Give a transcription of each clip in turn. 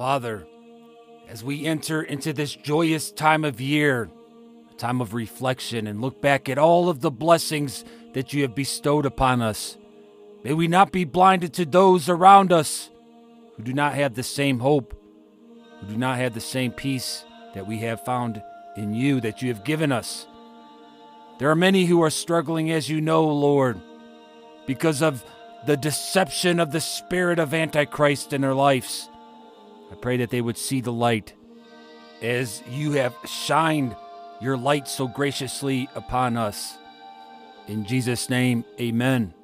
Father, as we enter into this joyous time of year, a time of reflection, and look back at all of the blessings that you have bestowed upon us, may we not be blinded to those around us who do not have the same hope, who do not have the same peace that we have found in you, that you have given us. There are many who are struggling, as you know, Lord, because of the deception of the spirit of Antichrist in their lives. I pray that they would see the light as you have shined your light so graciously upon us. In Jesus' name, amen.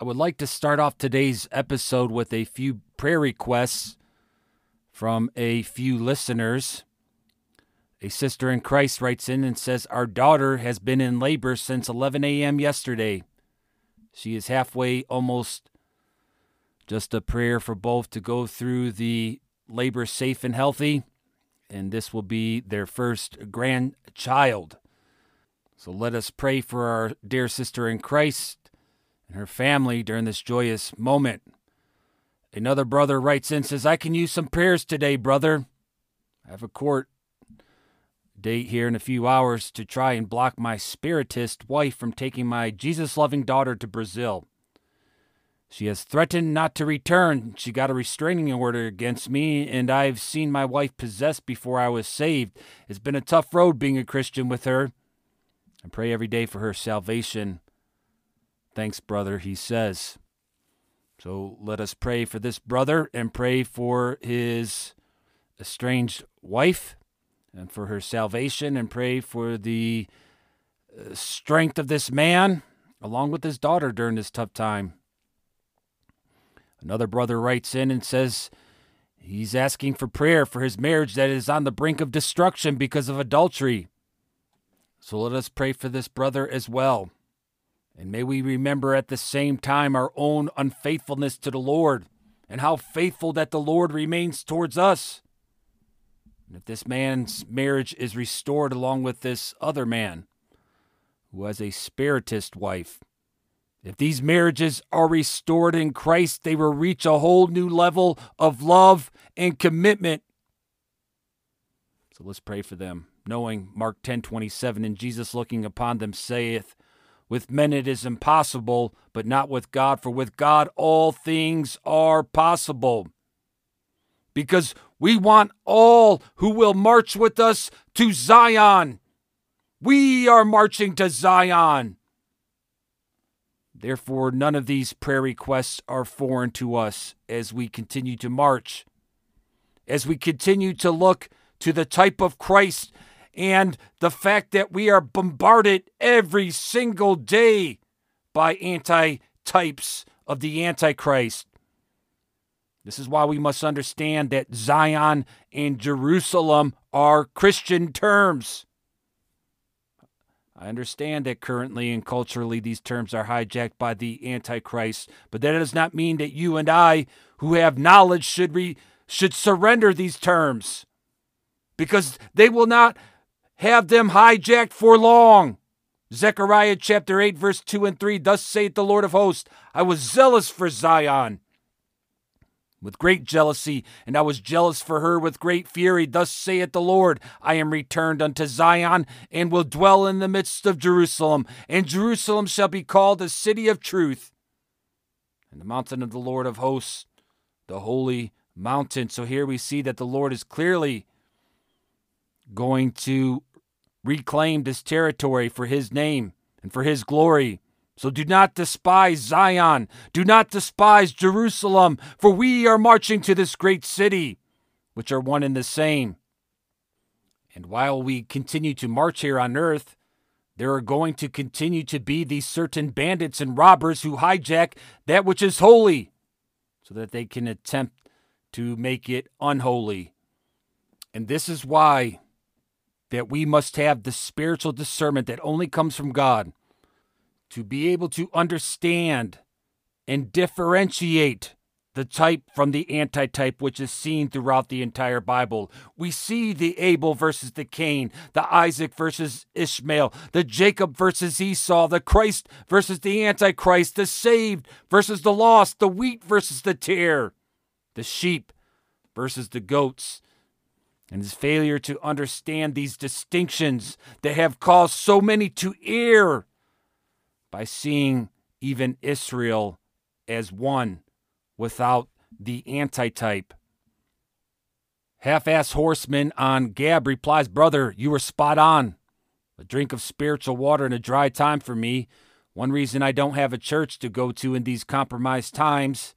I would like to start off today's episode with a few prayer requests from a few listeners. A sister in Christ writes in and says, Our daughter has been in labor since 11 a.m. yesterday. She is halfway, almost just a prayer for both to go through the labor safe and healthy, and this will be their first grandchild. So let us pray for our dear sister in Christ and her family during this joyous moment. Another brother writes in says, I can use some prayers today, brother. I have a court date here in a few hours to try and block my spiritist wife from taking my Jesus loving daughter to Brazil. She has threatened not to return. She got a restraining order against me, and I've seen my wife possessed before I was saved. It's been a tough road being a Christian with her. I pray every day for her salvation. Thanks, brother, he says. So let us pray for this brother and pray for his estranged wife and for her salvation and pray for the uh, strength of this man along with his daughter during this tough time. Another brother writes in and says he's asking for prayer for his marriage that is on the brink of destruction because of adultery. So let us pray for this brother as well. And may we remember at the same time our own unfaithfulness to the Lord and how faithful that the Lord remains towards us. And if this man's marriage is restored along with this other man who has a spiritist wife, if these marriages are restored in Christ, they will reach a whole new level of love and commitment. So let's pray for them, knowing Mark 10 27, and Jesus looking upon them saith, With men it is impossible, but not with God, for with God all things are possible. Because we want all who will march with us to Zion. We are marching to Zion. Therefore, none of these prayer requests are foreign to us as we continue to march, as we continue to look to the type of Christ and the fact that we are bombarded every single day by anti types of the Antichrist. This is why we must understand that Zion and Jerusalem are Christian terms. I understand that currently and culturally these terms are hijacked by the Antichrist, but that does not mean that you and I, who have knowledge, should re- should surrender these terms, because they will not have them hijacked for long. Zechariah chapter 8, verse 2 and 3 Thus saith the Lord of hosts, I was zealous for Zion with great jealousy, and I was jealous for her with great fury. Thus saith the Lord I am returned unto Zion, and will dwell in the midst of Jerusalem, and Jerusalem shall be called a city of truth, and the mountain of the Lord of hosts, the holy mountain. So here we see that the Lord is clearly going to reclaim this territory for his name and for his glory. So do not despise Zion. Do not despise Jerusalem, for we are marching to this great city, which are one and the same. And while we continue to march here on earth, there are going to continue to be these certain bandits and robbers who hijack that which is holy so that they can attempt to make it unholy. And this is why that we must have the spiritual discernment that only comes from God to be able to understand and differentiate the type from the antitype, which is seen throughout the entire Bible. We see the Abel versus the Cain, the Isaac versus Ishmael, the Jacob versus Esau, the Christ versus the Antichrist, the saved versus the lost, the wheat versus the tare, the sheep versus the goats, and his failure to understand these distinctions that have caused so many to err by seeing even Israel as one without the antitype. Half ass horseman on Gab replies, Brother, you were spot on. A drink of spiritual water in a dry time for me. One reason I don't have a church to go to in these compromised times.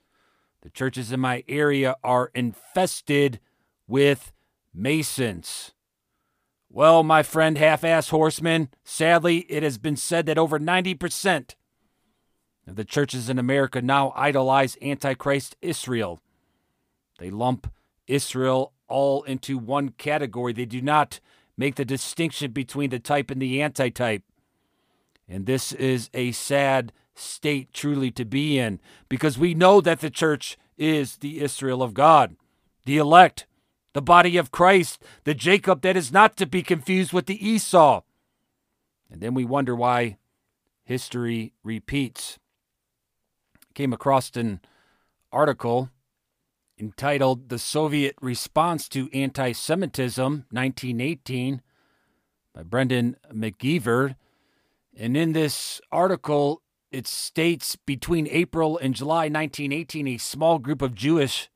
The churches in my area are infested with Masons. Well, my friend half ass horseman, sadly, it has been said that over 90% of the churches in America now idolize Antichrist Israel. They lump Israel all into one category. They do not make the distinction between the type and the antitype. And this is a sad state truly to be in because we know that the church is the Israel of God, the elect, the body of Christ, the Jacob that is not to be confused with the Esau. And then we wonder why history repeats. came across an article entitled The Soviet Response to Anti Semitism, 1918, by Brendan McGeever. And in this article, it states between April and July 1918, a small group of Jewish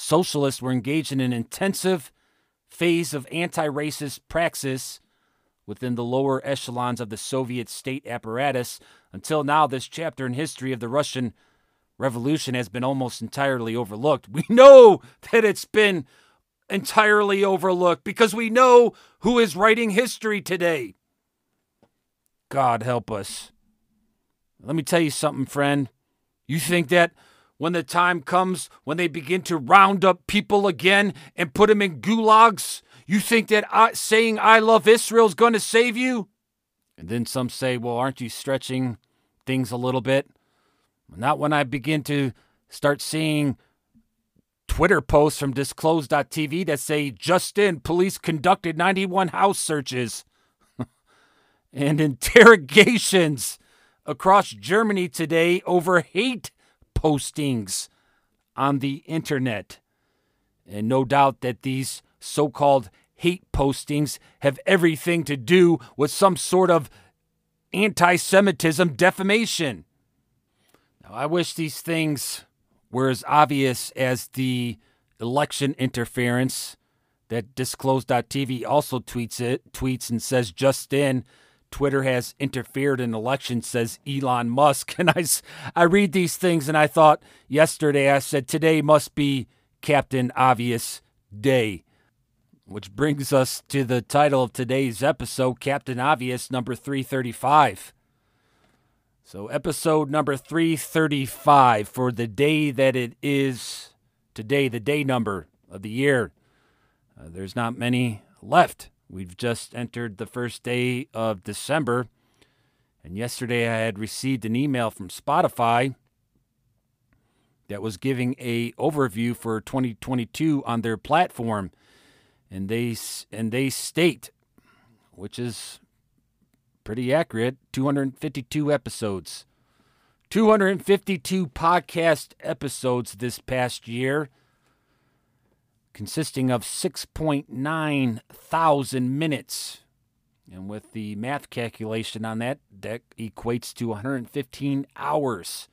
socialists were engaged in an intensive phase of anti racist praxis within the lower echelons of the Soviet state apparatus. Until now, this chapter in history of the Russian Revolution has been almost entirely overlooked. We know that it's been entirely overlooked because we know who is writing history today. God help us. Let me tell you something, friend. You think that when the time comes when they begin to round up people again and put them in gulags, you think that I, saying I love Israel is going to save you? And then some say, well, aren't you stretching things a little bit? Not when I begin to start seeing Twitter posts from disclosed.tv that say just in police conducted 91 house searches and interrogations across Germany today over hate postings on the internet. And no doubt that these so called hate postings have everything to do with some sort of anti Semitism defamation. Now, I wish these things were as obvious as the election interference that disclosed.tv also tweets it tweets and says just in Twitter has interfered in elections, says Elon Musk. And I, I read these things and I thought yesterday, I said, today must be Captain Obvious Day. Which brings us to the title of today's episode, Captain Obvious, number 335. So, episode number 335 for the day that it is today, the day number of the year. Uh, there's not many left. We've just entered the first day of December, and yesterday I had received an email from Spotify that was giving a overview for 2022 on their platform, and they and they state, which is pretty accurate, 252 episodes. 252 podcast episodes this past year consisting of 6.9 thousand minutes. And with the math calculation on that, that equates to 115 hours.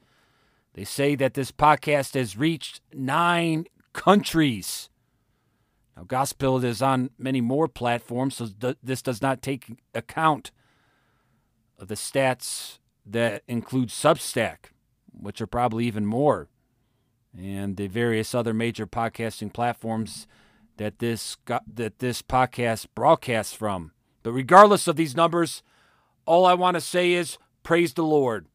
They say that this podcast has reached nine countries. Now, Gospel is on many more platforms, so th- this does not take account of the stats that include Substack, which are probably even more and the various other major podcasting platforms that this that this podcast broadcasts from. But regardless of these numbers, all I want to say is praise the Lord.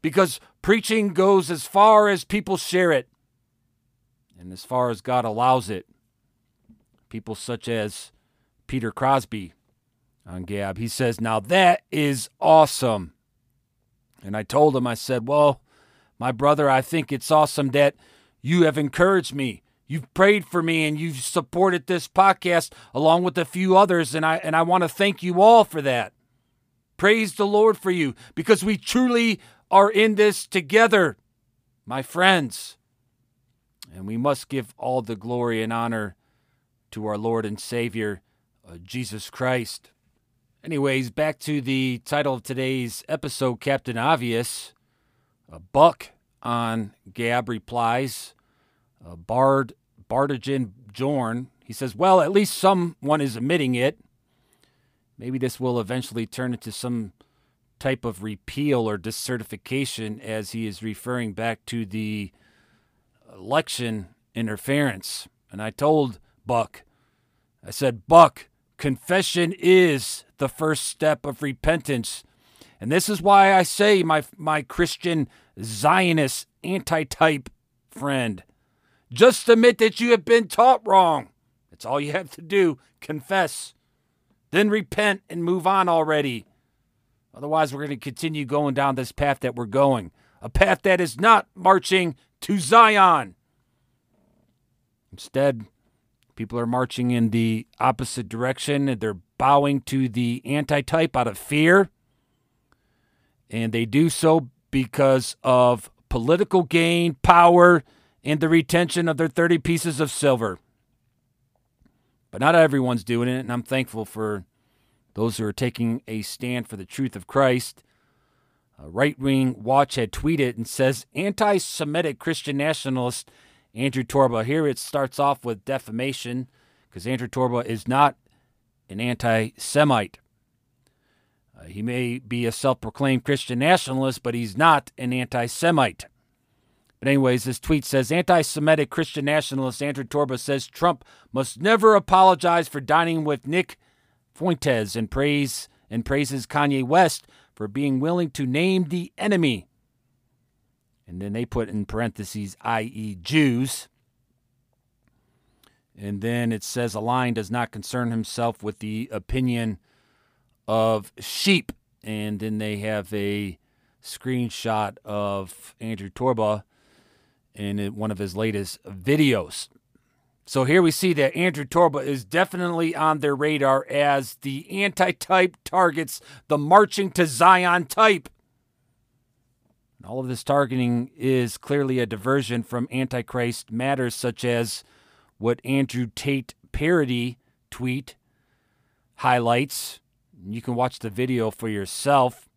Because preaching goes as far as people share it and as far as God allows it. People such as Peter Crosby on Gab, he says, Now that is awesome. And I told him, I said, Well, my brother, I think it's awesome that you have encouraged me. You've prayed for me and you've supported this podcast along with a few others and I and I want to thank you all for that. Praise the Lord for you because we truly are in this together, my friends. And we must give all the glory and honor to our Lord and Savior, uh, Jesus Christ. Anyways, back to the title of today's episode, Captain Obvious. A Buck on Gab replies, uh, Bard Bardagen Jorn. He says, Well, at least someone is admitting it. Maybe this will eventually turn into some type of repeal or decertification as he is referring back to the election interference. And I told Buck, I said, Buck, confession is the first step of repentance. And this is why I say, my, my Christian Zionist anti type friend, just admit that you have been taught wrong. That's all you have to do. Confess. Then repent and move on already. Otherwise, we're going to continue going down this path that we're going, a path that is not marching to Zion. Instead, people are marching in the opposite direction and they're bowing to the anti type out of fear. And they do so because of political gain, power, and the retention of their 30 pieces of silver. But not everyone's doing it, and I'm thankful for those who are taking a stand for the truth of Christ. A right wing watch had tweeted and says anti Semitic Christian nationalist Andrew Torba. Here it starts off with defamation because Andrew Torba is not an anti Semite. Uh, he may be a self proclaimed Christian nationalist, but he's not an anti Semite. But, anyways, this tweet says anti Semitic Christian nationalist Andrew Torba says Trump must never apologize for dining with Nick Fuentes and praise and praises Kanye West for being willing to name the enemy. And then they put in parentheses, i.e., Jews. And then it says a lion does not concern himself with the opinion of sheep. And then they have a screenshot of Andrew Torba in one of his latest videos. So here we see that Andrew Torba is definitely on their radar as the anti type targets the marching to Zion type. All of this targeting is clearly a diversion from Antichrist matters such as what Andrew Tate parody tweet highlights. You can watch the video for yourself.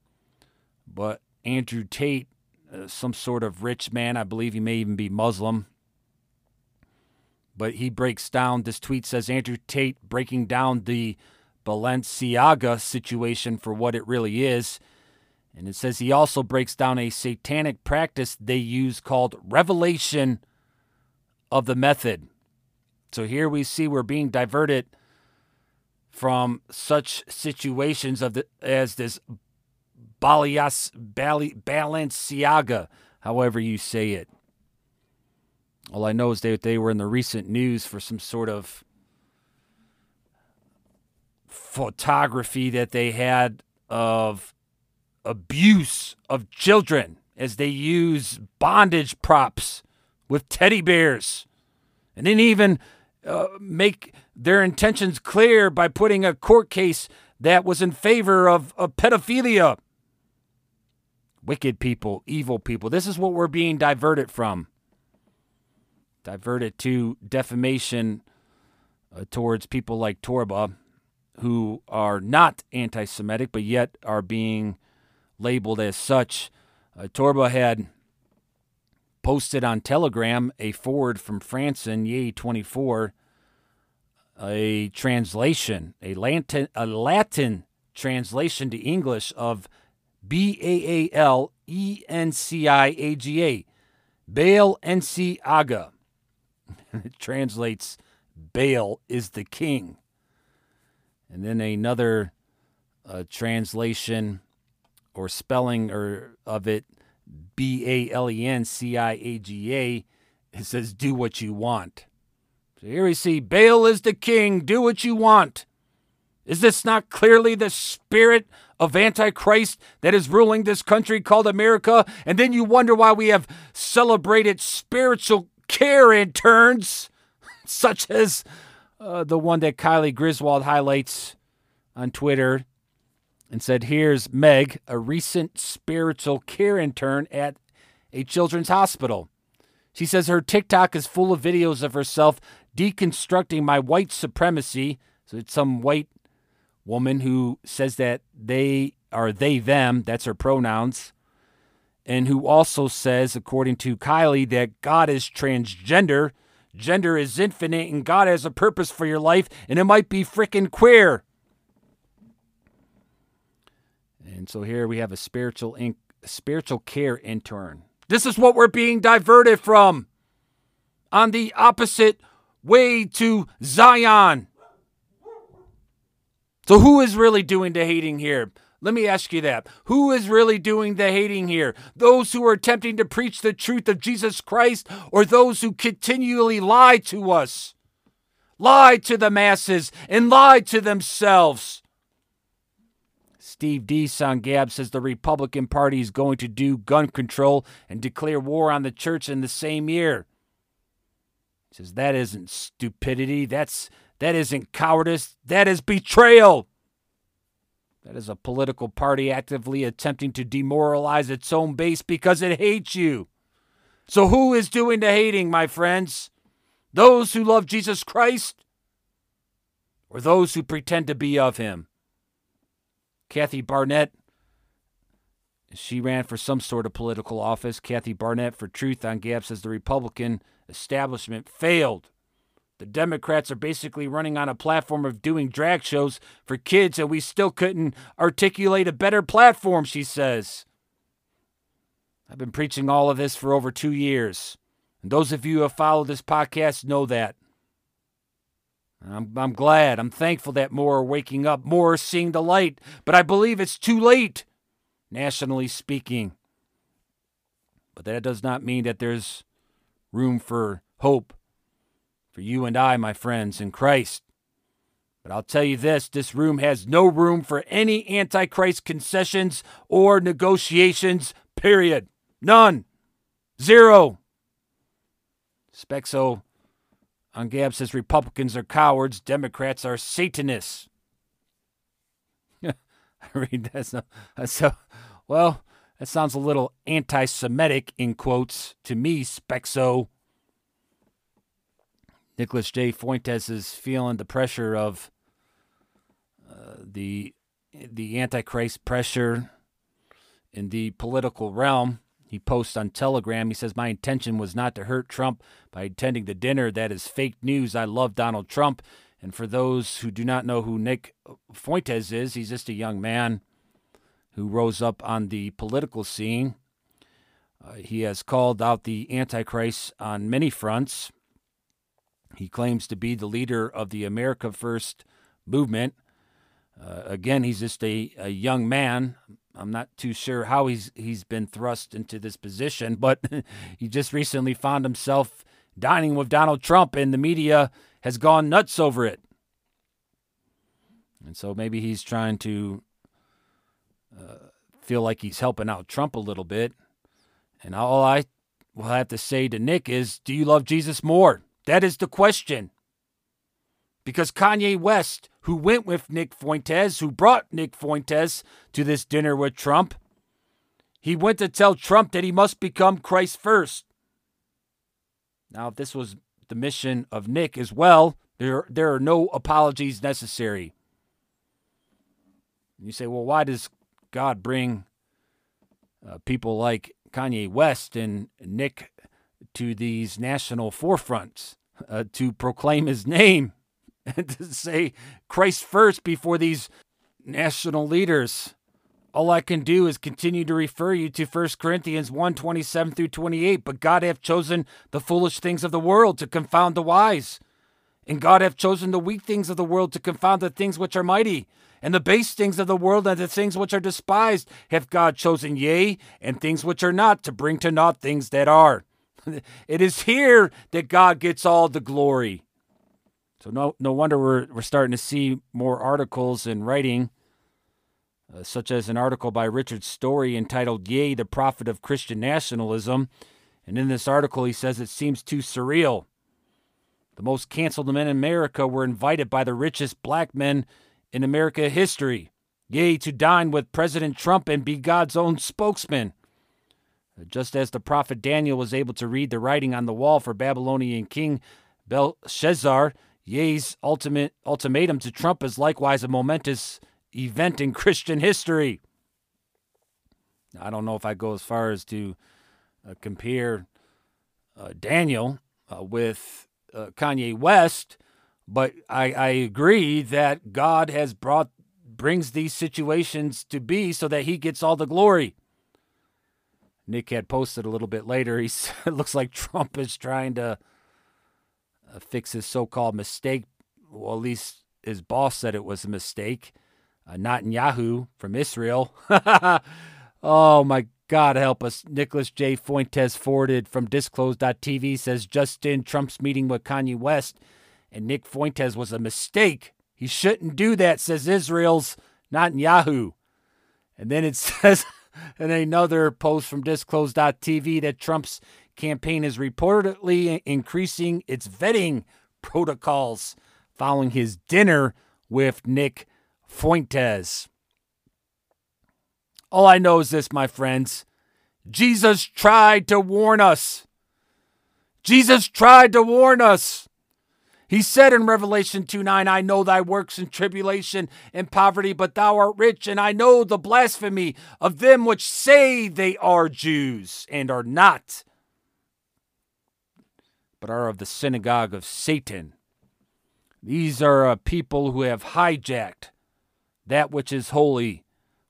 But Andrew Tate, uh, some sort of rich man, I believe he may even be Muslim, but he breaks down this tweet says Andrew Tate breaking down the Balenciaga situation for what it really is. And it says he also breaks down a satanic practice they use called revelation of the method. So here we see we're being diverted from such situations of the as this Balias, Bali, Balenciaga, however you say it. All I know is that they were in the recent news for some sort of photography that they had of abuse of children as they use bondage props with teddy bears. And then even make their intentions clear by putting a court case that was in favor of, of pedophilia. Wicked people, evil people. This is what we're being diverted from Diverted to defamation uh, towards people like Torba, who are not anti Semitic, but yet are being labeled as such. Uh, Torba had posted on Telegram a forward from Franson Yay 24, a translation, a Latin, a Latin translation to English of B A A L E N C I A G A, Baal Ensi Aga. it translates Baal is the king. And then another uh, translation or spelling or of it B A L E N C I A G A it says do what you want. So here we see Baal is the king, do what you want. Is this not clearly the spirit of Antichrist that is ruling this country called America? And then you wonder why we have celebrated spiritual care interns, such as uh, the one that Kylie Griswold highlights on Twitter and said, Here's Meg, a recent spiritual care intern at a children's hospital. She says her TikTok is full of videos of herself deconstructing my white supremacy. So it's some white woman who says that they are they, them, that's her pronouns, and who also says, according to Kylie, that God is transgender, gender is infinite, and God has a purpose for your life, and it might be freaking queer. And so here we have a spiritual spiritual care intern. This is what we're being diverted from on the opposite way to Zion. So, who is really doing the hating here? Let me ask you that. Who is really doing the hating here? Those who are attempting to preach the truth of Jesus Christ or those who continually lie to us? Lie to the masses and lie to themselves. Steve Deace on Gab says the Republican Party is going to do gun control and declare war on the church in the same year. He says that isn't stupidity. That's that isn't cowardice. That is betrayal. That is a political party actively attempting to demoralize its own base because it hates you. So, who is doing the hating, my friends? Those who love Jesus Christ or those who pretend to be of him? Kathy Barnett, she ran for some sort of political office. Kathy Barnett for Truth on Gab says the Republican establishment failed the Democrats are basically running on a platform of doing drag shows for kids, and we still couldn't articulate a better platform, she says. I've been preaching all of this for over two years. And those of you who have followed this podcast know that. I'm, I'm glad. I'm thankful that more are waking up, more are seeing the light. But I believe it's too late, nationally speaking. But that does not mean that there's room for hope for you and I, my friends, in Christ. But I'll tell you this this room has no room for any Antichrist concessions or negotiations, period. None. Zero. Spexo on Gab says Republicans are cowards, Democrats are Satanists. I read that. So, so, well, that sounds a little anti Semitic in quotes to me, Spexo. Nicholas J. Fuentes is feeling the pressure of uh, the the Antichrist pressure in the political realm. He posts on Telegram. He says, My intention was not to hurt Trump by attending the dinner. That is fake news. I love Donald Trump. And for those who do not know who Nick Fuentes is, he's just a young man who rose up on the political scene. Uh, he has called out the Antichrist on many fronts. He claims to be the leader of the America First movement. Uh, again, he's just a, a young man. I'm not too sure how he's he's been thrust into this position, but he just recently found himself dining with Donald Trump, and the media has gone nuts over it. And so maybe he's trying to uh, feel like he's helping out Trump a little bit. And all I will have to say to Nick is, do you love Jesus more? That is the question. Because Kanye West, who went with Nick Fuentes, who brought Nick Fuentes to this dinner with Trump, he went to tell Trump that he must become Christ first. Now, if this was the mission of Nick as well, there, there are no apologies necessary. You say, well, why does God bring uh, people like Kanye West and Nick to these national forefronts uh, to proclaim his name and to say Christ first before these national leaders. All I can do is continue to refer you to 1 Corinthians 1 27 through 28. But God hath chosen the foolish things of the world to confound the wise. And God hath chosen the weak things of the world to confound the things which are mighty. And the base things of the world and the things which are despised hath God chosen, yea, and things which are not, to bring to naught things that are it is here that God gets all the glory. So no, no wonder we're, we're starting to see more articles and writing, uh, such as an article by Richard Story entitled Ye, the Prophet of Christian Nationalism. And in this article, he says it seems too surreal. The most canceled men in America were invited by the richest black men in America history, Ye, to dine with President Trump and be God's own spokesman. Just as the prophet Daniel was able to read the writing on the wall for Babylonian king Belshazzar, Ye's ultimate ultimatum to Trump is likewise a momentous event in Christian history. I don't know if I go as far as to uh, compare uh, Daniel uh, with uh, Kanye West, but I, I agree that God has brought brings these situations to be so that He gets all the glory. Nick had posted a little bit later. He looks like Trump is trying to fix his so-called mistake. Well, at least his boss said it was a mistake. Uh, Netanyahu from Israel. oh my God, help us. Nicholas J. Fuentes forwarded from disclosed.tv says Justin Trump's meeting with Kanye West and Nick Fuentes was a mistake. He shouldn't do that, says Israel's not Netanyahu. And then it says in another post from disclosed.tv that Trump's campaign is reportedly increasing its vetting protocols following his dinner with Nick Fuentes. All I know is this, my friends Jesus tried to warn us. Jesus tried to warn us. He said in Revelation 2 9, I know thy works and tribulation and poverty, but thou art rich, and I know the blasphemy of them which say they are Jews and are not, but are of the synagogue of Satan. These are a people who have hijacked that which is holy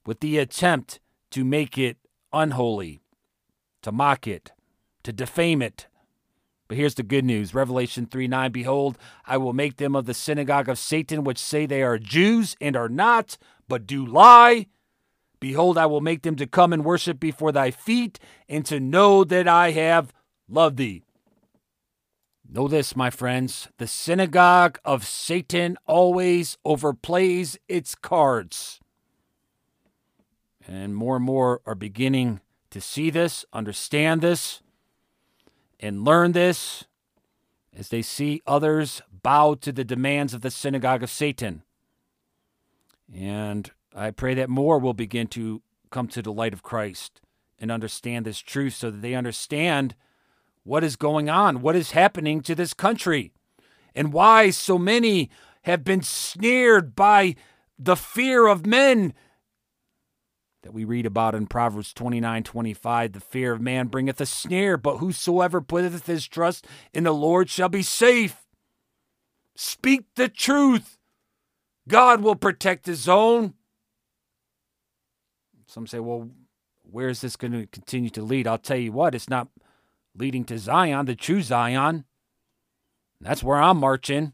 with the attempt to make it unholy, to mock it, to defame it but here's the good news Revelation 3 9 Behold, I will make them of the synagogue of Satan, which say they are Jews and are not, but do lie. Behold, I will make them to come and worship before thy feet, and to know that I have loved thee. Know this, my friends the synagogue of Satan always overplays its cards. And more and more are beginning to see this, understand this and learn this as they see others bow to the demands of the synagogue of Satan. And I pray that more will begin to come to the light of Christ and understand this truth so that they understand what is going on, what is happening to this country, and why so many have been snared by the fear of men that we read about in Proverbs 29 25. The fear of man bringeth a snare, but whosoever putteth his trust in the Lord shall be safe. Speak the truth. God will protect his own. Some say, well, where is this going to continue to lead? I'll tell you what, it's not leading to Zion, the true Zion. That's where I'm marching.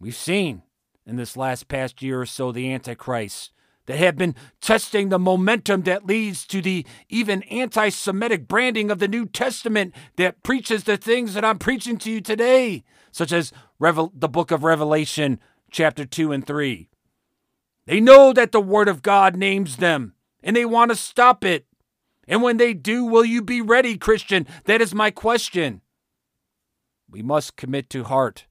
We've seen in this last past year or so the Antichrist that have been testing the momentum that leads to the even anti Semitic branding of the New Testament that preaches the things that I'm preaching to you today, such as Revel- the book of Revelation, chapter 2 and 3. They know that the Word of God names them, and they want to stop it. And when they do, will you be ready, Christian? That is my question. We must commit to heart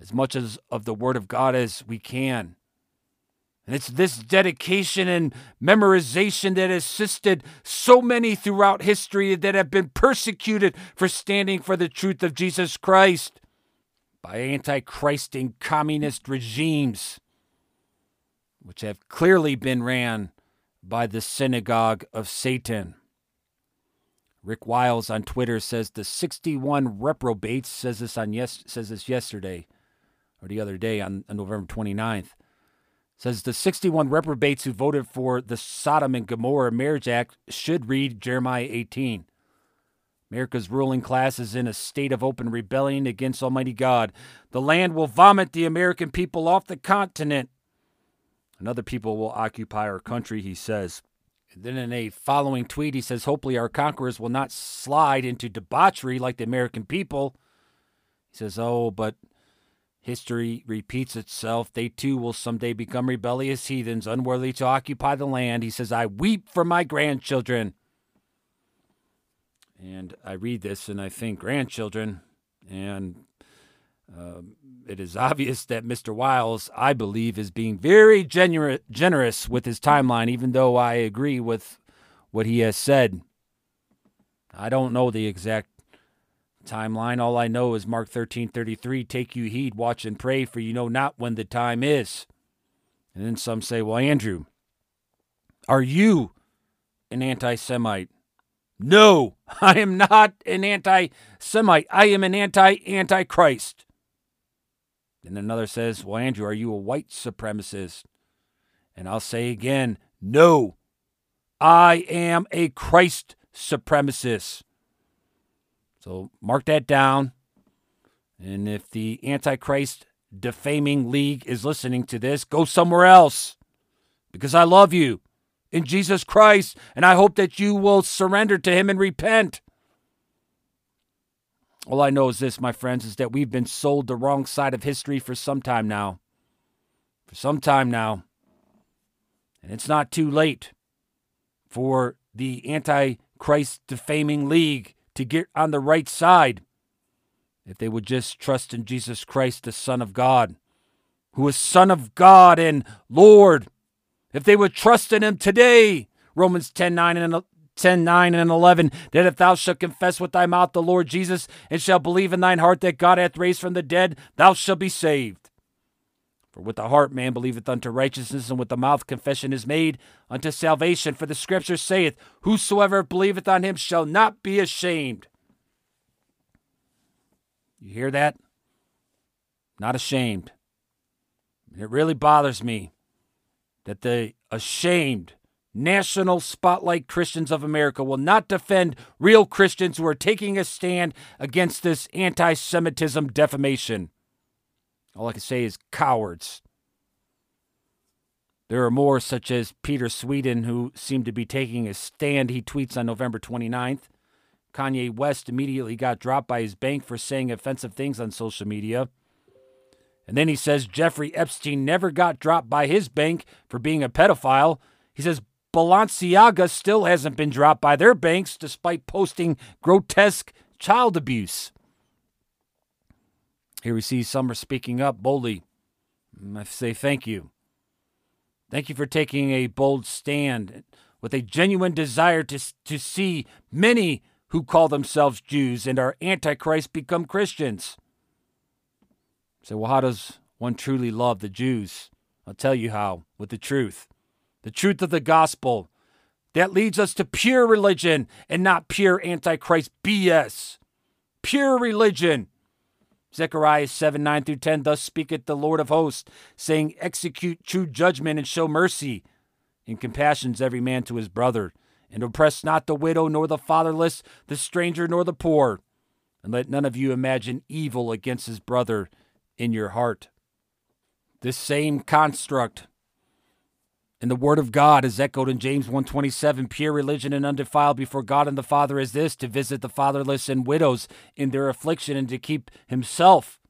as much as of the Word of God as we can. And it's this dedication and memorization that assisted so many throughout history that have been persecuted for standing for the truth of Jesus Christ by antichrist and communist regimes, which have clearly been ran by the synagogue of Satan. Rick Wiles on Twitter says the 61 reprobates says this on yes says this yesterday or the other day on, on November 29th says the 61 reprobates who voted for the Sodom and Gomorrah Marriage Act should read Jeremiah 18. America's ruling class is in a state of open rebellion against Almighty God. The land will vomit the American people off the continent, and other people will occupy our country, he says. And then in a following tweet, he says, Hopefully, our conquerors will not slide into debauchery like the American people. He says, Oh, but History repeats itself. They too will someday become rebellious heathens, unworthy to occupy the land. He says, I weep for my grandchildren. And I read this and I think, grandchildren. And uh, it is obvious that Mr. Wiles, I believe, is being very genu- generous with his timeline, even though I agree with what he has said. I don't know the exact timeline. All I know is Mark 13:33, take you heed, watch and pray, for you know not when the time is. And then some say, Well, Andrew, are you an anti Semite? No, I am not an anti Semite. I am an anti Antichrist. And another says, Well, Andrew, are you a white supremacist? And I'll say again, No, I am a Christ supremacist. So mark that down. And if the Antichrist defaming league is listening to this, go somewhere else because I love you in Jesus Christ and I hope that you will surrender to him and repent. All I know is this, my friends, is that we've been sold the wrong side of history for some time now. For some time now. And it's not too late for the Antichrist defaming league to get on the right side if they would just trust in Jesus Christ, the Son of God, who is Son of God and Lord. If they would trust in Him today, Romans 10 9 and 10 9 and 11, that if thou shalt confess with thy mouth the Lord Jesus, and shalt believe in thine heart that God hath raised from the dead, thou shalt be saved. For with the heart man believeth unto righteousness, and with the mouth confession is made unto salvation. For the scripture saith, Whosoever believeth on him shall not be ashamed. You hear that? Not ashamed. It really bothers me that the ashamed national spotlight Christians of America will not defend real Christians who are taking a stand against this anti Semitism defamation. All I can say is cowards. There are more, such as Peter Sweden, who seem to be taking a stand. He tweets on November 29th Kanye West immediately got dropped by his bank for saying offensive things on social media. And then he says Jeffrey Epstein never got dropped by his bank for being a pedophile. He says Balenciaga still hasn't been dropped by their banks despite posting grotesque child abuse. Here we see Summer speaking up boldly. Mm, I say thank you. Thank you for taking a bold stand with a genuine desire to, to see many who call themselves Jews and are Antichrist become Christians. So, well, how does one truly love the Jews? I'll tell you how with the truth. The truth of the gospel that leads us to pure religion and not pure Antichrist BS. Pure religion. Zechariah 7 9 through 10 Thus speaketh the Lord of hosts, saying, Execute true judgment and show mercy, and compassions every man to his brother and oppress not the widow, nor the fatherless, the stranger, nor the poor. And let none of you imagine evil against his brother in your heart. This same construct in the word of God is echoed in James 1:27 pure religion and undefiled before God and the Father is this to visit the fatherless and widows in their affliction and to keep himself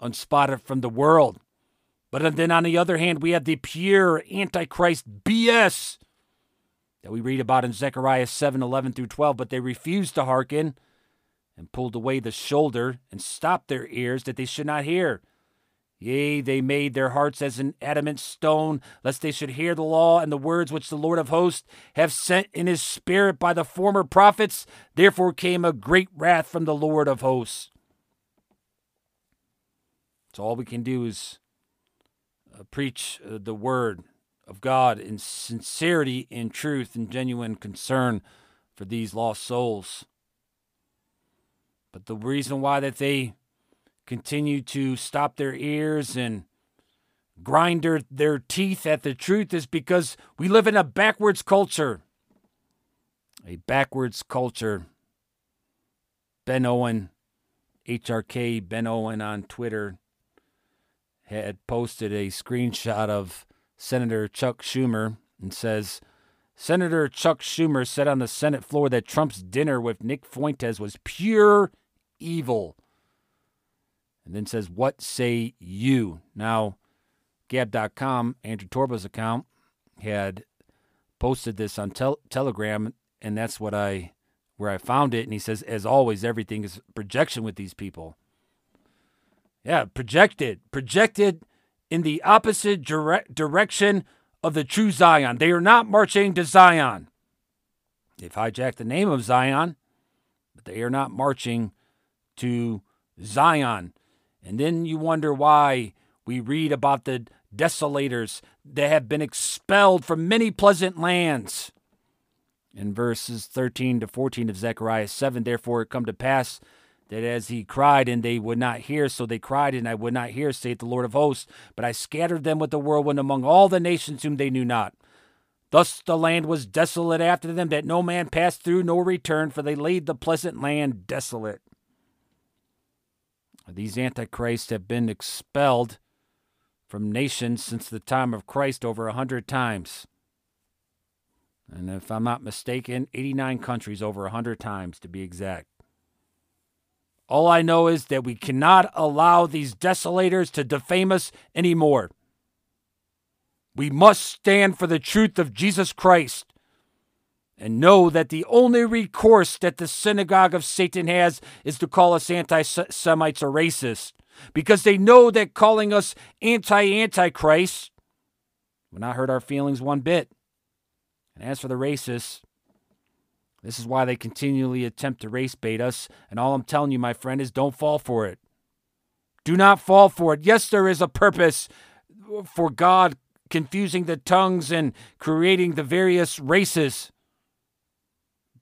unspotted from the world but then on the other hand we have the pure antichrist BS that we read about in Zechariah 7 11 through 12, but they refused to hearken and pulled away the shoulder and stopped their ears that they should not hear. Yea, they made their hearts as an adamant stone, lest they should hear the law and the words which the Lord of hosts have sent in his spirit by the former prophets. Therefore came a great wrath from the Lord of hosts. So all we can do is uh, preach uh, the word of God in sincerity, in truth, and genuine concern for these lost souls. But the reason why that they continue to stop their ears and grind their, their teeth at the truth is because we live in a backwards culture. A backwards culture. Ben Owen, HRK Ben Owen on Twitter, had posted a screenshot of Senator Chuck Schumer and says Senator Chuck Schumer said on the Senate floor that Trump's dinner with Nick Fuentes was pure evil. And then says, What say you? Now, Gab.com, Andrew Torba's account, had posted this on tel- Telegram, and that's what I where I found it. And he says, as always, everything is projection with these people. Yeah, projected, projected in the opposite dire- direction of the true Zion. They are not marching to Zion. They've hijacked the name of Zion. but they are not marching to Zion. And then you wonder why we read about the desolators that have been expelled from many pleasant lands. In verses 13 to 14 of Zechariah 7, therefore it come to pass that as he cried and they would not hear, so they cried and I would not hear, saith the Lord of hosts. But I scattered them with the whirlwind among all the nations whom they knew not. Thus the land was desolate after them, that no man passed through nor returned, for they laid the pleasant land desolate. These antichrists have been expelled from nations since the time of Christ over a hundred times. And if I'm not mistaken, 89 countries over a hundred times to be exact. All I know is that we cannot allow these desolators to defame us anymore. We must stand for the truth of Jesus Christ and know that the only recourse that the synagogue of Satan has is to call us anti Semites or racist because they know that calling us anti Antichrist will not hurt our feelings one bit. And as for the racists, this is why they continually attempt to race bait us. And all I'm telling you, my friend, is don't fall for it. Do not fall for it. Yes, there is a purpose for God confusing the tongues and creating the various races,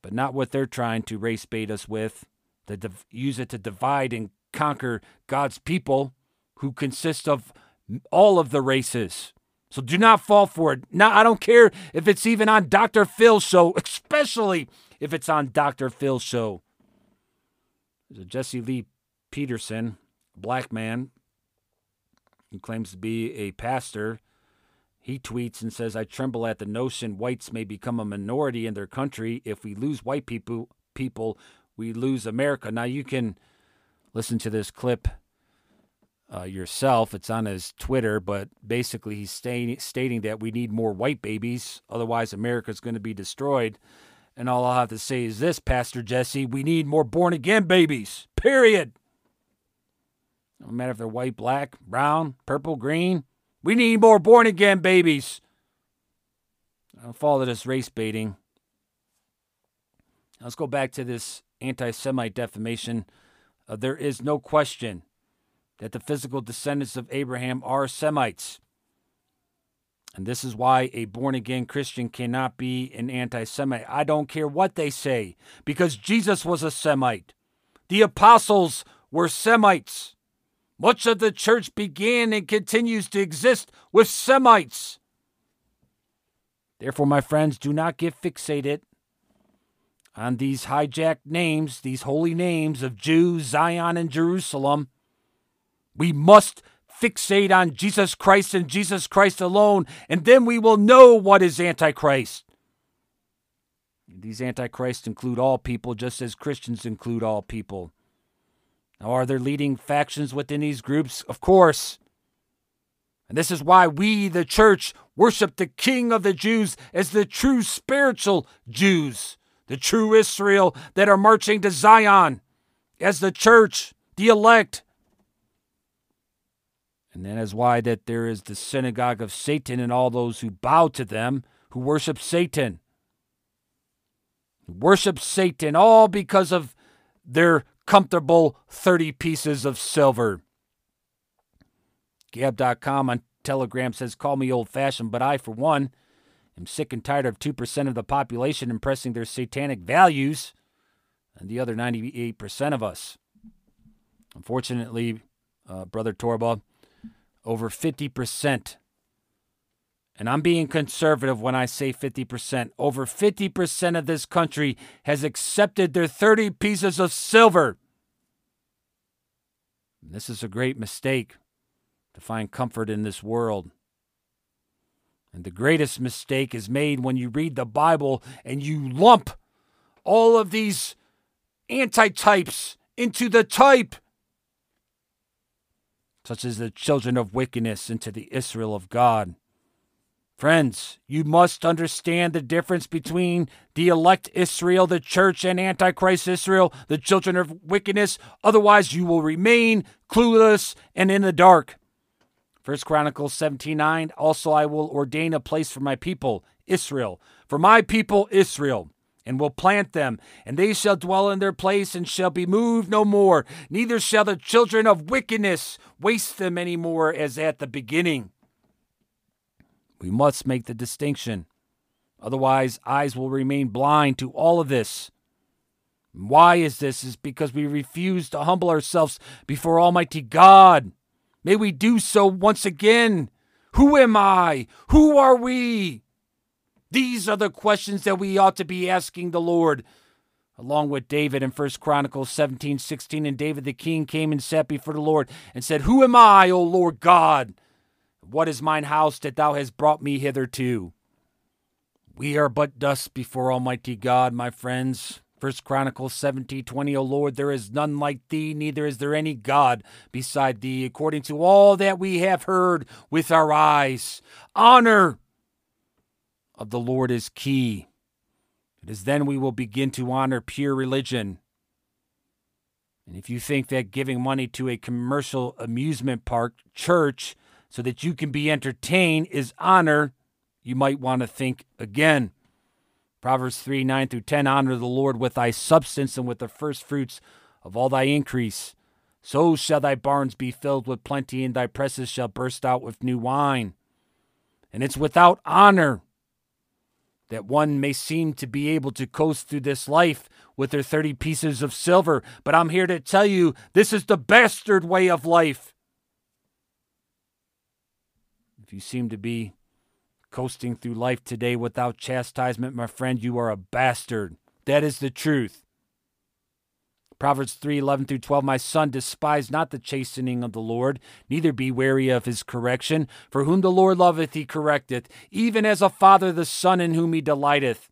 but not what they're trying to race bait us with, to div- use it to divide and conquer God's people who consist of all of the races. So do not fall for it. Now, I don't care if it's even on Dr. Phil's show, especially if it's on Dr. Phil's show. There's a Jesse Lee Peterson, black man, who claims to be a pastor. He tweets and says, I tremble at the notion whites may become a minority in their country. If we lose white people, people, we lose America. Now you can listen to this clip uh, yourself. It's on his Twitter, but basically he's stating, stating that we need more white babies, otherwise America's going to be destroyed. And all I'll have to say is this, Pastor Jesse: we need more born again babies. Period. No matter if they're white, black, brown, purple, green. We need more born again babies. I'll follow this race baiting. Let's go back to this anti Semite defamation. Uh, there is no question that the physical descendants of Abraham are Semites. And this is why a born again Christian cannot be an anti Semite. I don't care what they say, because Jesus was a Semite. The apostles were Semites. Much of the church began and continues to exist with Semites. Therefore, my friends, do not get fixated on these hijacked names, these holy names of Jews, Zion, and Jerusalem. We must fixate on Jesus Christ and Jesus Christ alone, and then we will know what is Antichrist. These Antichrists include all people, just as Christians include all people. Now, are there leading factions within these groups? Of course. And this is why we, the church, worship the King of the Jews as the true spiritual Jews, the true Israel that are marching to Zion as the church, the elect, and that is why that there is the synagogue of Satan and all those who bow to them, who worship Satan. Worship Satan all because of their comfortable 30 pieces of silver. Gab.com on Telegram says, Call me old fashioned, but I, for one, am sick and tired of 2% of the population impressing their satanic values and the other 98% of us. Unfortunately, uh, Brother Torba, over 50%. And I'm being conservative when I say 50%. Over 50% of this country has accepted their 30 pieces of silver. And this is a great mistake to find comfort in this world. And the greatest mistake is made when you read the Bible and you lump all of these antitypes into the type such as the children of wickedness into the Israel of God. Friends, you must understand the difference between the elect Israel, the church, and Antichrist Israel, the children of wickedness. Otherwise, you will remain clueless and in the dark. First Chronicles 17:9. Also, I will ordain a place for my people, Israel, for my people, Israel, and will plant them, and they shall dwell in their place and shall be moved no more. Neither shall the children of wickedness waste them any more as at the beginning. We must make the distinction. Otherwise, eyes will remain blind to all of this. Why is this? Is because we refuse to humble ourselves before Almighty God. May we do so once again. Who am I? Who are we? These are the questions that we ought to be asking the Lord. Along with David in 1 Chronicles 17, 16, and David the king came and sat before the Lord and said, Who am I, O Lord God? What is mine house that thou hast brought me hitherto? We are but dust before Almighty God, my friends. First Chronicles 17, 20, O Lord, there is none like thee, neither is there any God beside thee, according to all that we have heard with our eyes. Honor of the Lord is key. It is then we will begin to honor pure religion. And if you think that giving money to a commercial amusement park church so that you can be entertained is honor, you might want to think again. Proverbs 3 9 through 10 Honor the Lord with thy substance and with the first fruits of all thy increase. So shall thy barns be filled with plenty, and thy presses shall burst out with new wine. And it's without honor that one may seem to be able to coast through this life with their 30 pieces of silver. But I'm here to tell you this is the bastard way of life. You seem to be coasting through life today without chastisement, my friend, you are a bastard. That is the truth. Proverbs 3 11 through 12 My son, despise not the chastening of the Lord, neither be weary of his correction. For whom the Lord loveth, he correcteth, even as a father the son in whom he delighteth.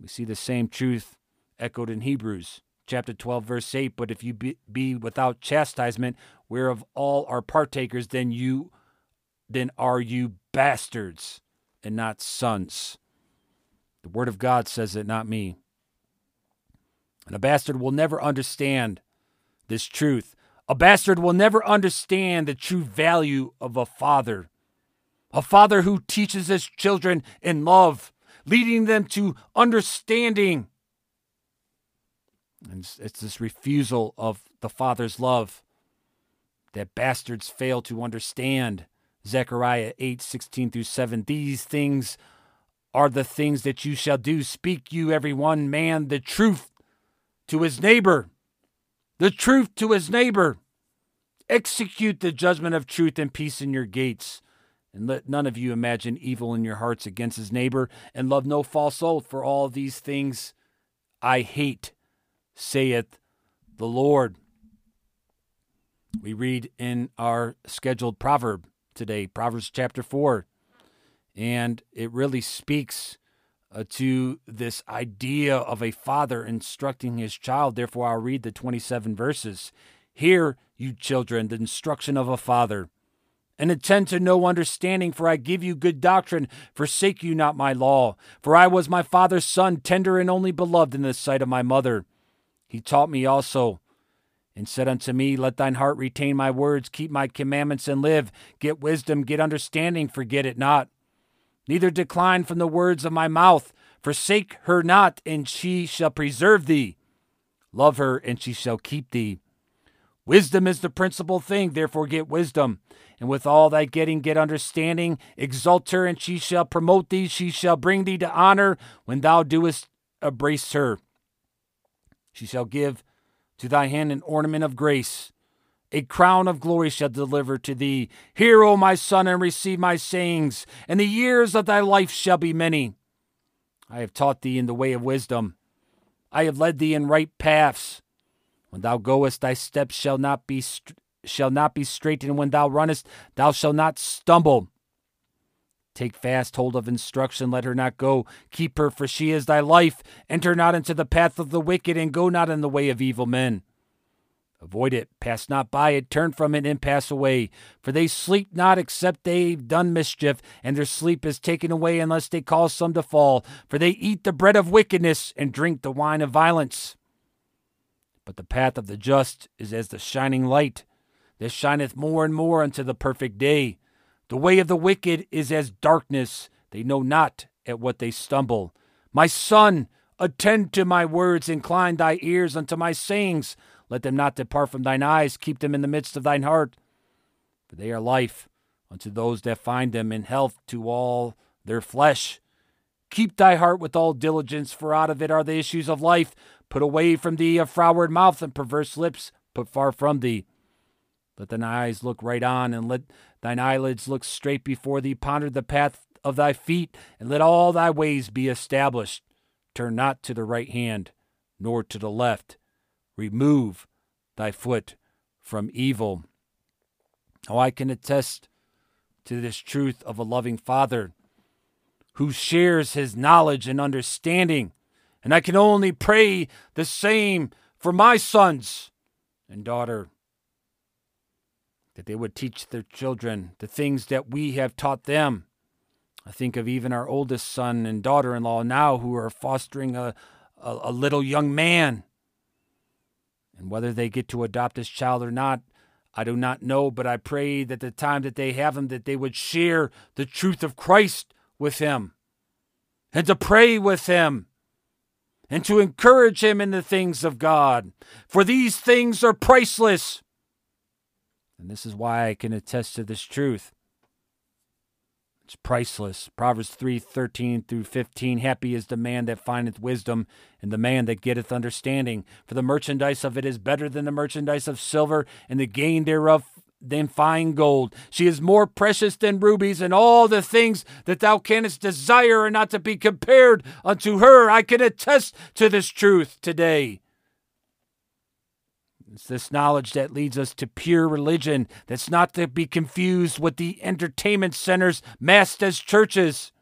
We see the same truth echoed in Hebrews chapter 12, verse 8. But if you be, be without chastisement, whereof all are partakers, then you then are you bastards and not sons. The word of God says it, not me. And a bastard will never understand this truth. A bastard will never understand the true value of a father. A father who teaches his children in love, leading them to understanding. And it's this refusal of the father's love that bastards fail to understand. Zechariah 8, 16 through 7. These things are the things that you shall do. Speak you, every one man, the truth to his neighbor. The truth to his neighbor. Execute the judgment of truth and peace in your gates. And let none of you imagine evil in your hearts against his neighbor, and love no false oath, for all these things I hate, saith the Lord. We read in our scheduled proverb today, Proverbs chapter 4. And it really speaks uh, to this idea of a father instructing his child. Therefore, I'll read the 27 verses. Hear, you children, the instruction of a father, and attend to no understanding, for I give you good doctrine. Forsake you not my law. For I was my father's son, tender and only beloved in the sight of my mother. He taught me also and said unto me, Let thine heart retain my words, keep my commandments, and live. Get wisdom, get understanding, forget it not. Neither decline from the words of my mouth. Forsake her not, and she shall preserve thee. Love her, and she shall keep thee. Wisdom is the principal thing, therefore get wisdom. And with all thy getting, get understanding. Exalt her, and she shall promote thee. She shall bring thee to honor when thou doest embrace her. She shall give to thy hand an ornament of grace. A crown of glory shall deliver to thee. Hear, O my son, and receive my sayings, and the years of thy life shall be many. I have taught thee in the way of wisdom. I have led thee in right paths. When thou goest, thy steps shall not be shall not be straight, and when thou runnest, thou shalt not stumble. Take fast hold of instruction, let her not go. Keep her, for she is thy life. Enter not into the path of the wicked, and go not in the way of evil men. Avoid it, pass not by it, turn from it, and pass away. For they sleep not except they've done mischief, and their sleep is taken away unless they cause some to fall. For they eat the bread of wickedness, and drink the wine of violence. But the path of the just is as the shining light, that shineth more and more unto the perfect day. The way of the wicked is as darkness. They know not at what they stumble. My son, attend to my words, incline thy ears unto my sayings. Let them not depart from thine eyes, keep them in the midst of thine heart. For they are life unto those that find them, and health to all their flesh. Keep thy heart with all diligence, for out of it are the issues of life. Put away from thee a froward mouth and perverse lips, put far from thee. Let thine eyes look right on, and let thine eyelids look straight before thee. Ponder the path of thy feet, and let all thy ways be established. Turn not to the right hand, nor to the left. Remove thy foot from evil. Oh, I can attest to this truth of a loving Father who shares his knowledge and understanding. And I can only pray the same for my sons and daughter that they would teach their children the things that we have taught them. I think of even our oldest son and daughter in law now who are fostering a, a, a, little young man. And whether they get to adopt this child or not, I do not know, but I pray that the time that they have him, that they would share the truth of Christ with him and to pray with him and to encourage him in the things of God. For these things are priceless. And this is why I can attest to this truth. It's priceless. Proverbs 3 13 through 15. Happy is the man that findeth wisdom, and the man that getteth understanding. For the merchandise of it is better than the merchandise of silver, and the gain thereof than fine gold. She is more precious than rubies, and all the things that thou canst desire are not to be compared unto her. I can attest to this truth today. It's this knowledge that leads us to pure religion that's not to be confused with the entertainment centers masked as churches.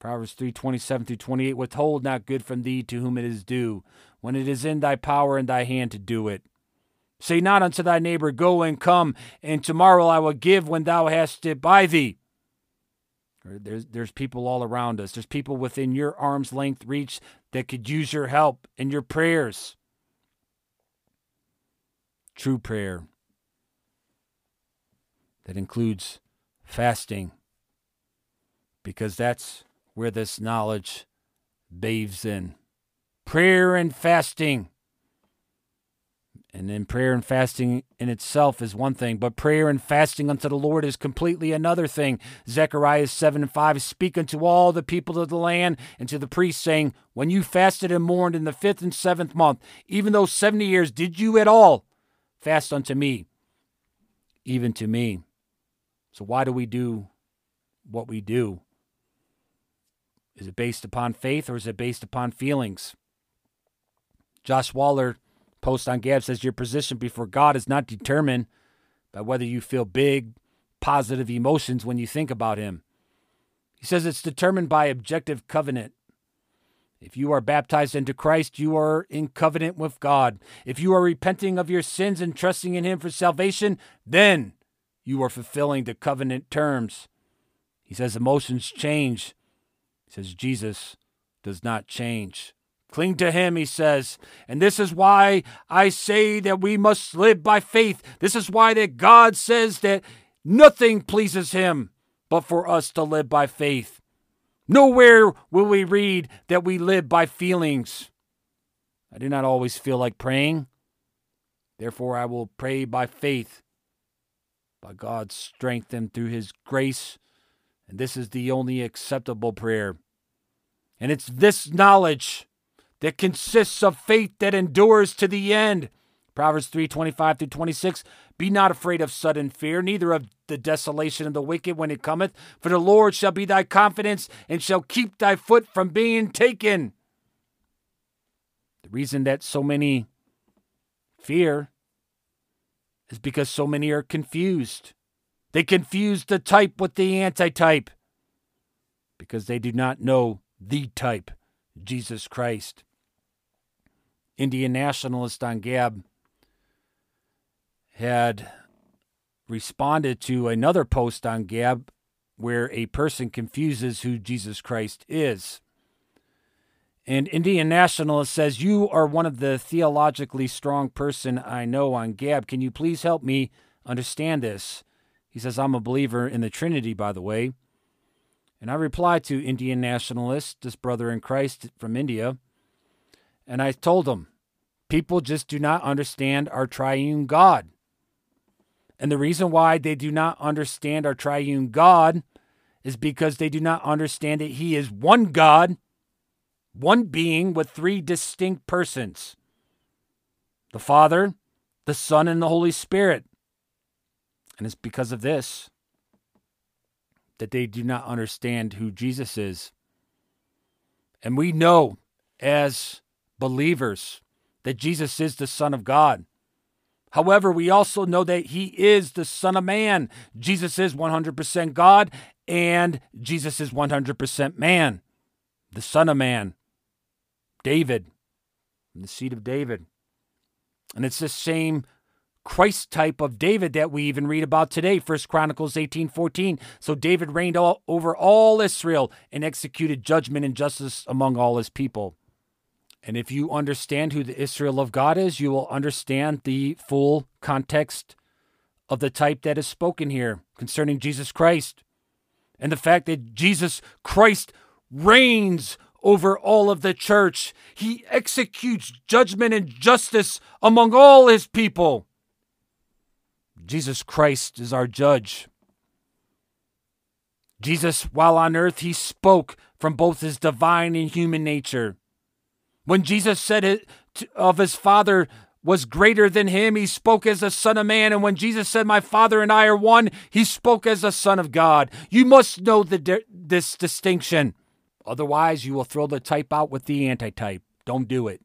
Proverbs 3 27 through 28 Withhold not good from thee to whom it is due, when it is in thy power and thy hand to do it. Say not unto thy neighbor, Go and come, and tomorrow I will give when thou hast it by thee. There's, there's people all around us. There's people within your arm's length reach that could use your help and your prayers true prayer that includes fasting, because that's where this knowledge bathes in. Prayer and fasting. And then prayer and fasting in itself is one thing, but prayer and fasting unto the Lord is completely another thing. Zechariah 7 and 5 Speak unto all the people of the land and to the priests, saying, When you fasted and mourned in the fifth and seventh month, even though 70 years, did you at all Fast unto me, even to me. So, why do we do what we do? Is it based upon faith or is it based upon feelings? Josh Waller, post on Gab, says your position before God is not determined by whether you feel big, positive emotions when you think about Him. He says it's determined by objective covenant. If you are baptized into Christ, you are in covenant with God. If you are repenting of your sins and trusting in Him for salvation, then you are fulfilling the covenant terms. He says emotions change. He says Jesus does not change. Cling to him, he says. And this is why I say that we must live by faith. This is why that God says that nothing pleases him but for us to live by faith. Nowhere will we read that we live by feelings. I do not always feel like praying. Therefore, I will pray by faith, by God's strength and through His grace. And this is the only acceptable prayer. And it's this knowledge that consists of faith that endures to the end. Proverbs 3 25 through 26. Be not afraid of sudden fear, neither of the desolation of the wicked when it cometh, for the Lord shall be thy confidence and shall keep thy foot from being taken. The reason that so many fear is because so many are confused. They confuse the type with the antitype because they do not know the type, Jesus Christ. Indian nationalist on Gab had responded to another post on Gab where a person confuses who Jesus Christ is. And Indian Nationalist says, You are one of the theologically strong person I know on Gab. Can you please help me understand this? He says, I'm a believer in the Trinity, by the way. And I replied to Indian nationalist, this brother in Christ from India, and I told him, people just do not understand our triune God. And the reason why they do not understand our triune God is because they do not understand that He is one God, one being with three distinct persons the Father, the Son, and the Holy Spirit. And it's because of this that they do not understand who Jesus is. And we know as believers that Jesus is the Son of God. However, we also know that he is the Son of Man. Jesus is 100% God and Jesus is 100% man, the Son of Man, David, the seed of David. And it's the same Christ type of David that we even read about today, First Chronicles 18 14. So David reigned all, over all Israel and executed judgment and justice among all his people. And if you understand who the Israel of God is, you will understand the full context of the type that is spoken here concerning Jesus Christ and the fact that Jesus Christ reigns over all of the church. He executes judgment and justice among all his people. Jesus Christ is our judge. Jesus, while on earth, he spoke from both his divine and human nature. When Jesus said it of his Father, was greater than him. He spoke as a son of man. And when Jesus said, My Father and I are one, he spoke as a son of God. You must know the this distinction. Otherwise, you will throw the type out with the antitype. Don't do it.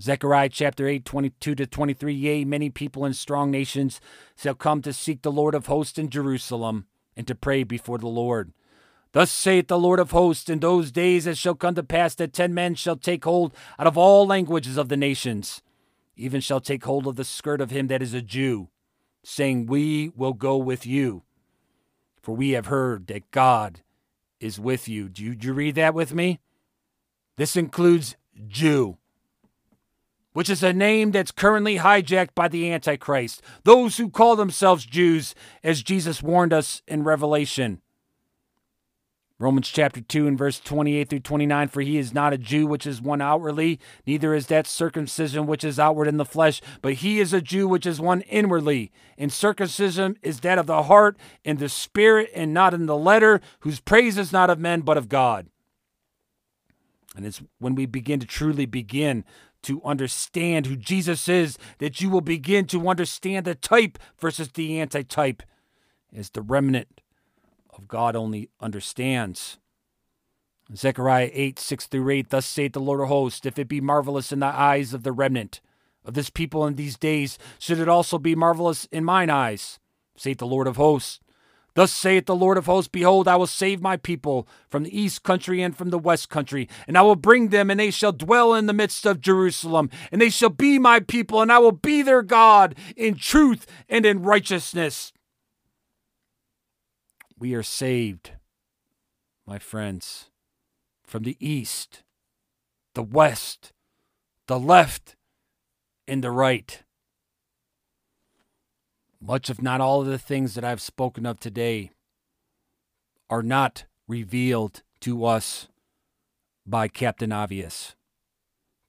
Zechariah chapter 8, 22 to 23. Yea, many people in strong nations shall come to seek the Lord of hosts in Jerusalem and to pray before the Lord. Thus saith the Lord of hosts, in those days it shall come to pass that ten men shall take hold out of all languages of the nations even shall take hold of the skirt of him that is a Jew, saying, We will go with you. For we have heard that God is with you. Do you, do you read that with me? This includes Jew, which is a name that's currently hijacked by the Antichrist, those who call themselves Jews, as Jesus warned us in Revelation. Romans chapter 2 and verse 28 through 29 For he is not a Jew which is one outwardly, neither is that circumcision which is outward in the flesh, but he is a Jew which is one inwardly. And circumcision is that of the heart, in the spirit, and not in the letter, whose praise is not of men, but of God. And it's when we begin to truly begin to understand who Jesus is that you will begin to understand the type versus the antitype as the remnant of God only understands. Zechariah 8, 6 through 8, Thus saith the Lord of hosts, if it be marvelous in the eyes of the remnant of this people in these days, should it also be marvelous in mine eyes, saith the Lord of hosts. Thus saith the Lord of hosts, Behold, I will save my people from the east country and from the west country, and I will bring them, and they shall dwell in the midst of Jerusalem, and they shall be my people, and I will be their God in truth and in righteousness we are saved, my friends, from the east, the west, the left, and the right. Much, if not all, of the things that I've spoken of today are not revealed to us by Captain Obvious.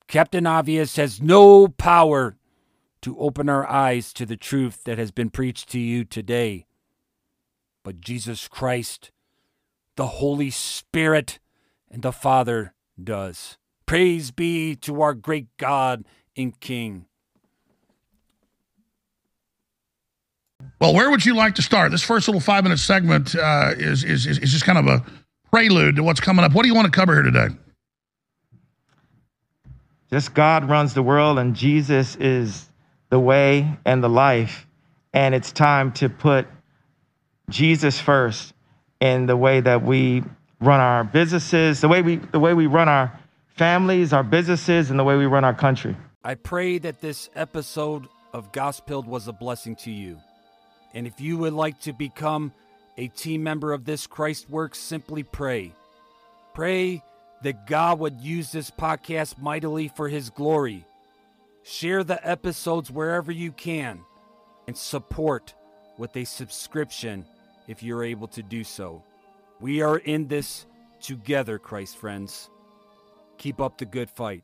Captain Obvious has no power to open our eyes to the truth that has been preached to you today but Jesus Christ, the Holy Spirit, and the Father does. Praise be to our great God and King. Well, where would you like to start? This first little five minute segment uh, is, is, is just kind of a prelude to what's coming up. What do you want to cover here today? Just God runs the world, and Jesus is the way and the life. And it's time to put Jesus first in the way that we run our businesses, the way we the way we run our families, our businesses, and the way we run our country. I pray that this episode of Gospel was a blessing to you. And if you would like to become a team member of this Christ Works, simply pray. Pray that God would use this podcast mightily for his glory. Share the episodes wherever you can and support with a subscription if you're able to do so. We are in this together, Christ friends. Keep up the good fight.